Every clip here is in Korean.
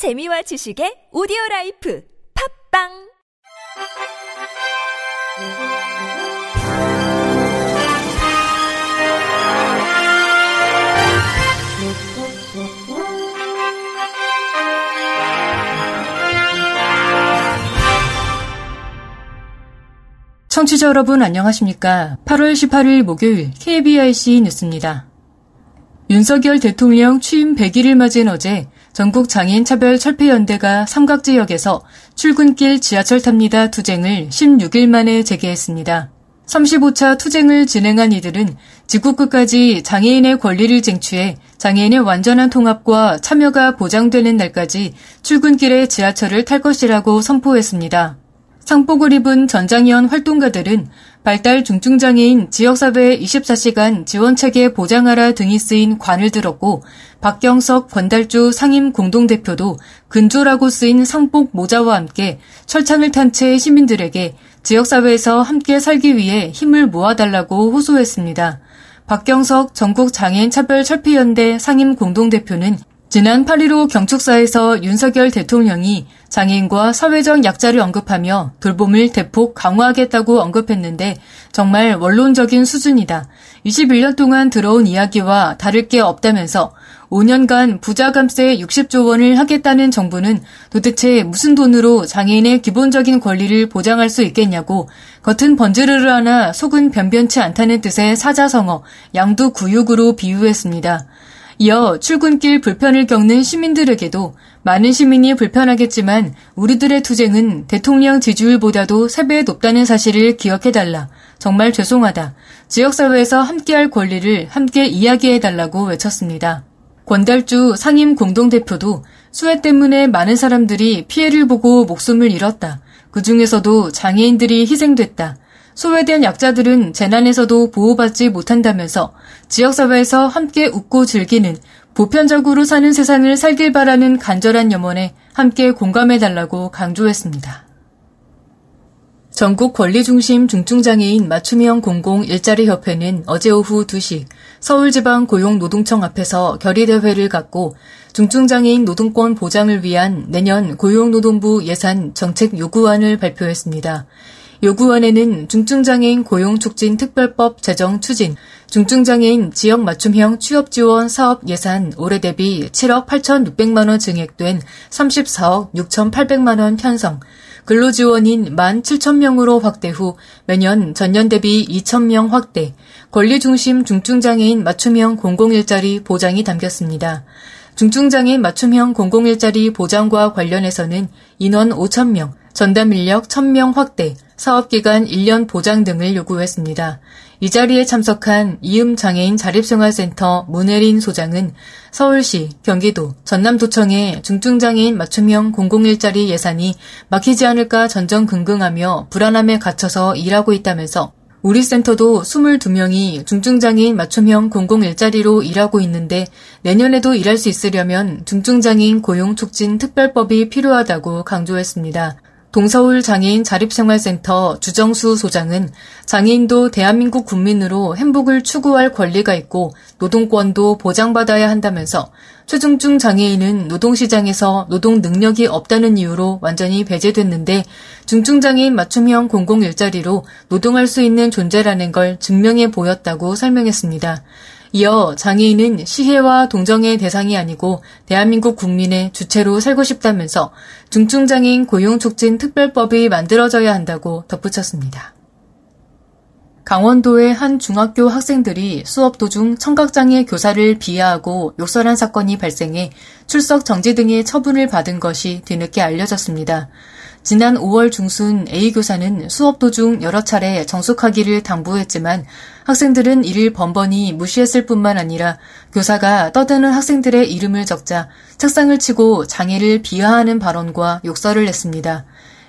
재미와 지식의 오디오 라이프 팝빵 청취자 여러분 안녕하십니까? 8월 18일 목요일 KBIC 뉴스입니다. 윤석열 대통령 취임 100일을 맞은 어제 전국 장애인 차별 철폐 연대가 삼각지역에서 출근길 지하철 탑니다 투쟁을 16일 만에 재개했습니다. 35차 투쟁을 진행한 이들은 지구 끝까지 장애인의 권리를 쟁취해 장애인의 완전한 통합과 참여가 보장되는 날까지 출근길에 지하철을 탈 것이라고 선포했습니다. 상복을 입은 전장위원 활동가들은 발달 중증장애인 지역사회 24시간 지원체계 보장하라 등이 쓰인 관을 들었고 박경석 권달주 상임 공동대표도 근조라고 쓰인 상복 모자와 함께 철창을 탄 채 시민들에게 지역사회에서 함께 살기 위해 힘을 모아달라고 호소했습니다. 박경석 전국장애인 차별철폐연대 상임 공동대표는 지난 8.15 경축사에서 윤석열 대통령이 장애인과 사회적 약자를 언급하며 돌봄을 대폭 강화하겠다고 언급했는데 정말 원론적인 수준이다. 21년 동안 들어온 이야기와 다를 게 없다면서 5년간 부자 감세 60조 원을 하겠다는 정부는 도대체 무슨 돈으로 장애인의 기본적인 권리를 보장할 수 있겠냐고 겉은 번지르르 하나 속은 변변치 않다는 뜻의 사자성어 양두구육으로 비유했습니다. 이어 출근길 불편을 겪는 시민들에게도 많은 시민이 불편하겠지만 우리들의 투쟁은 대통령 지지율보다도 3배 높다는 사실을 기억해달라. 정말 죄송하다. 지역사회에서 함께할 권리를 함께 이야기해달라고 외쳤습니다. 권달주 상임 공동대표도 수해 때문에 많은 사람들이 피해를 보고 목숨을 잃었다. 그 중에서도 장애인들이 희생됐다. 소외된 약자들은 재난에서도 보호받지 못한다면서 지역사회에서 함께 웃고 즐기는 보편적으로 사는 세상을 살길 바라는 간절한 염원에 함께 공감해달라고 강조했습니다. 전국 권리중심 중증장애인 맞춤형 공공 일자리 협회는 어제 오후 2시 서울지방 고용노동청 앞에서 결의대회를 갖고 중증장애인 노동권 보장을 위한 내년 고용노동부 예산 정책 요구안을 발표했습니다. 요구안에는 중증장애인 고용촉진 특별법 제정 추진, 중증장애인 지역 맞춤형 취업지원 사업 예산 올해 대비 7억 8,600만 원 증액된 34억 6,800만 원 편성, 근로지원인 1만 7천 명으로 확대 후 매년 전년 대비 2천 명 확대, 권리중심 중증장애인 맞춤형 공공일자리 보장이 담겼습니다. 중증장애인 맞춤형 공공일자리 보장과 관련해서는 인원 5천 명, 전담 인력 1000명 확대, 사업기간 1년 보장 등을 요구했습니다. 이 자리에 참석한 이음장애인 자립생활센터 문혜린 소장은 서울시, 경기도, 전남도청의 중증장애인 맞춤형 공공일자리 예산이 막히지 않을까 전전긍긍하며 불안함에 갇혀서 일하고 있다면서 우리 센터도 22명이 중증장애인 맞춤형 공공 일자리로 일하고 있는데 내년에도 일할 수 있으려면 중증장애인 고용 촉진 특별법이 필요하다고 강조했습니다. 동서울 장애인 자립생활센터 주정수 소장은 장애인도 대한민국 국민으로 행복을 추구할 권리가 있고 노동권도 보장받아야 한다면서 최중증 장애인은 노동시장에서 노동 능력이 없다는 이유로 완전히 배제됐는데 중증장애인 맞춤형 공공일자리로 노동할 수 있는 존재라는 걸 증명해 보였다고 설명했습니다. 이어 장애인은 시혜와 동정의 대상이 아니고 대한민국 국민의 주체로 살고 싶다면서 중증장애인 고용촉진 특별법이 만들어져야 한다고 덧붙였습니다. 강원도의 한 중학교 학생들이 수업 도중 청각장애 교사를 비하하고 욕설한 사건이 발생해 출석 정지 등의 처분을 받은 것이 뒤늦게 알려졌습니다. 지난 5월 중순 A 교사는 수업 도중 여러 차례 정숙하기를 당부했지만 학생들은 이를 번번이 무시했을 뿐만 아니라 교사가 떠드는 학생들의 이름을 적자 책상을 치고 장애를 비하하는 발언과 욕설을 했습니다.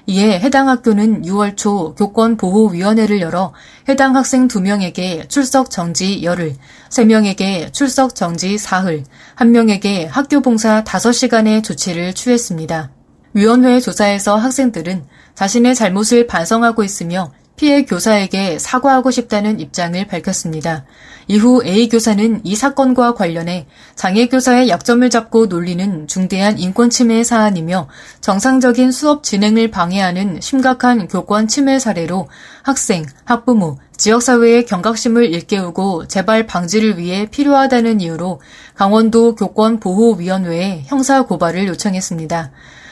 이에 해당 학교는 6월 초 교권보호위원회를 열어 해당 학생 2명에게 출석 정지 열흘, 3명에게 출석 정지 사흘, 1명에게 학교 봉사 5시간의 조치를 취했습니다. 위원회 조사에서 학생들은 자신의 잘못을 반성하고 있으며 피해 교사에게 사과하고 싶다는 입장을 밝혔습니다. 이후 A 교사는 이 사건과 관련해 장애 교사의 약점을 잡고 놀리는 중대한 인권 침해 사안이며 정상적인 수업 진행을 방해하는 심각한 교권 침해 사례로 학생, 학부모, 지역사회의 경각심을 일깨우고 재발 방지를 위해 필요하다는 이유로 강원도 교권보호위원회에 형사 고발을 요청했습니다.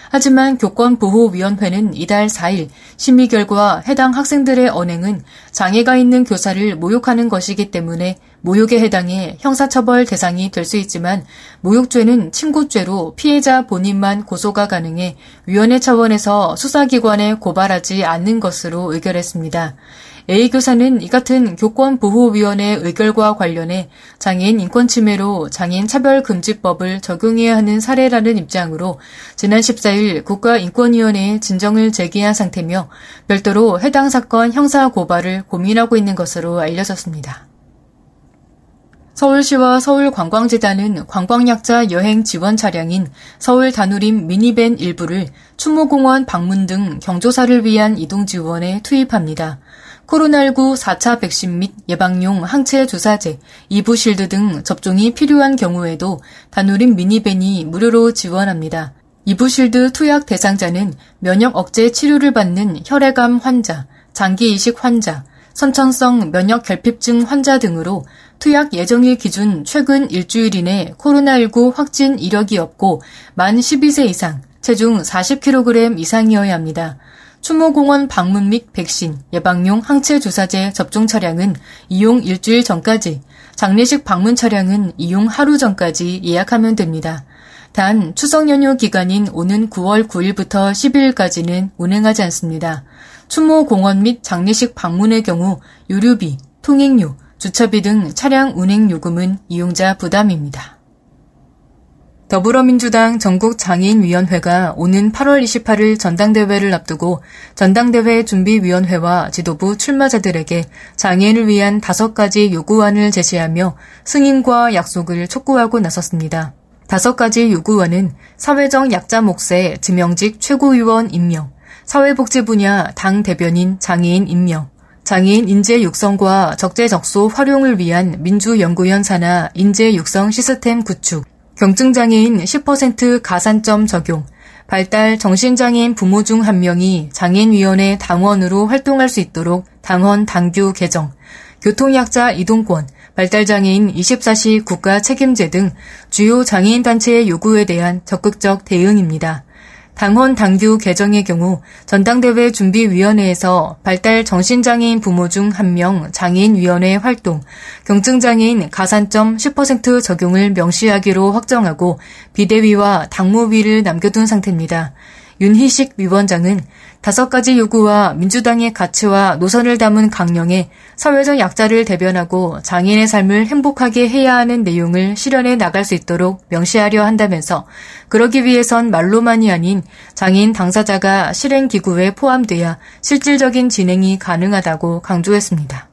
하지만 교권보호위원회는 이달 4일 심의 결과 해당 학생들의 언행은 장애가 있는 교사를 모욕하는 것이기 때문에 모욕에 해당해 형사처벌 대상이 될 수 있지만 모욕죄는 친구죄로 피해자 본인만 고소가 가능해 위원회 차원에서 수사기관에 고발하지 않는 것으로 의결했습니다. A 교사는 이 같은 교권보호위원회 의결과 관련해 장애인 인권 침해로 장애인 차별금지법을 적용해야 하는 사례라는 입장으로 지난 14일 국가인권위원회에 진정을 제기한 상태며 별도로 해당 사건 형사 고발을 고민하고 있는 것으로 알려졌습니다. 서울시와 서울관광재단은 관광약자 여행 지원 차량인 서울 다누림 미니밴 일부를 추모공원 방문 등 경조사를 위한 이동 지원에 투입합니다. 코로나19 4차 백신 및 예방용 항체 주사제, 이부실드 등 접종이 필요한 경우에도 다누림 미니밴이 무료로 지원합니다. 이부실드 투약 대상자는 면역 억제 치료를 받는 혈액암 환자, 장기 이식 환자, 선천성 면역 결핍증 환자 등으로 투약 예정일 기준 최근 일주일 이내 코로나19 확진 이력이 없고 만 12세 이상, 체중 40kg 이상이어야 합니다. 추모공원 방문 및 백신, 예방용 항체 주사제 접종 차량은 이용 일주일 전까지, 장례식 방문 차량은 이용 하루 전까지 예약하면 됩니다. 단 추석 연휴 기간인 오는 9월 9일부터 12일까지는 운행하지 않습니다. 추모 공원 및 장례식 방문의 경우 유류비, 통행료, 주차비 등 차량 운행 요금은 이용자 부담입니다. 더불어민주당 전국장애인위원회가 오는 8월 28일 전당대회를 앞두고 전당대회 준비위원회와 지도부 출마자들에게 장애인을 위한 다섯 가지 요구안을 제시하며 승인과 약속을 촉구하고 나섰습니다. 다섯 가지 요구안은 사회적 약자 몫의 지명직 최고위원 임명, 사회복지 분야 당 대변인 장애인 임명, 장애인 인재 육성과 적재적소 활용을 위한 민주연구원 산하 인재 육성 시스템 구축, 경증장애인 10% 가산점 적용, 발달 정신장애인 부모 중 한 명이 장애인위원회 당원으로 활동할 수 있도록 당원 당규 개정, 교통약자 이동권, 발달장애인 24시 국가 책임제 등 주요 장애인 단체의 요구에 대한 적극적 대응입니다. 당헌 당규 개정의 경우 전당대회 준비위원회에서 발달 정신장애인 부모 중 한 명 장애인위원회 활동, 경증장애인 가산점 10% 적용을 명시하기로 확정하고 비대위와 당무위를 남겨둔 상태입니다. 윤희식 위원장은 다섯 가지 요구와 민주당의 가치와 노선을 담은 강령에 사회적 약자를 대변하고 장애인의 삶을 행복하게 해야 하는 내용을 실현해 나갈 수 있도록 명시하려 한다면서 그러기 위해선 말로만이 아닌 장애인 당사자가 실행 기구에 포함돼야 실질적인 진행이 가능하다고 강조했습니다.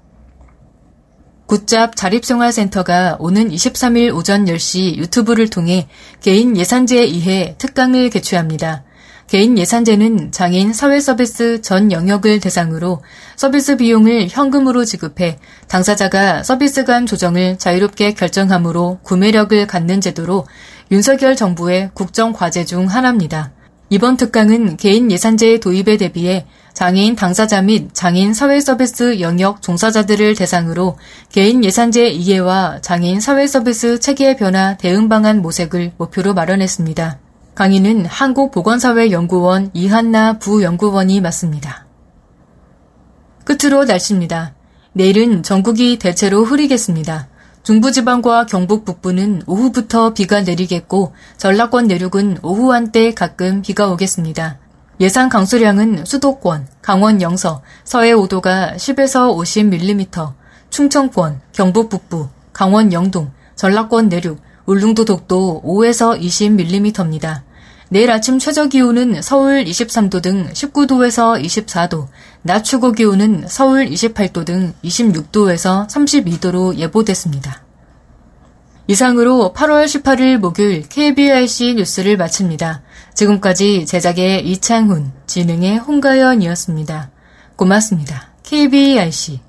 굿잡 자립생활센터가 오는 23일 오전 10시 유튜브를 통해 개인 예산제에 의해 특강을 개최합니다. 개인 예산제는 장애인 사회서비스 전 영역을 대상으로 서비스 비용을 현금으로 지급해 당사자가 서비스 간 조정을 자유롭게 결정하므로 구매력을 갖는 제도로 윤석열 정부의 국정 과제 중 하나입니다. 이번 특강은 개인 예산제 도입에 대비해 장애인 당사자 및 장애인 사회서비스 영역 종사자들을 대상으로 개인 예산제 이해와 장애인 사회서비스 체계 변화 대응 방안 모색을 목표로 마련했습니다. 강의는 한국보건사회연구원 이한나 부연구원이 맡습니다. 끝으로 날씨입니다. 내일은 전국이 대체로 흐리겠습니다. 중부지방과 경북 북부는 오후부터 비가 내리겠고 전라권 내륙은 오후 한때 가끔 비가 오겠습니다. 예상 강수량은 수도권, 강원 영서, 서해 5도가 10에서 50mm, 충청권, 경북 북부, 강원 영동, 전라권 내륙, 울릉도 독도 5에서 20mm입니다. 내일 아침 최저 기온은 서울 23도 등 19도에서 24도, 낮 최고 기온은 서울 28도 등 26도에서 32도로 예보됐습니다. 이상으로 8월 18일 목요일 KBRC 뉴스를 마칩니다. 지금까지 제작의 이창훈, 진행의 홍가연이었습니다. 고맙습니다. KBRC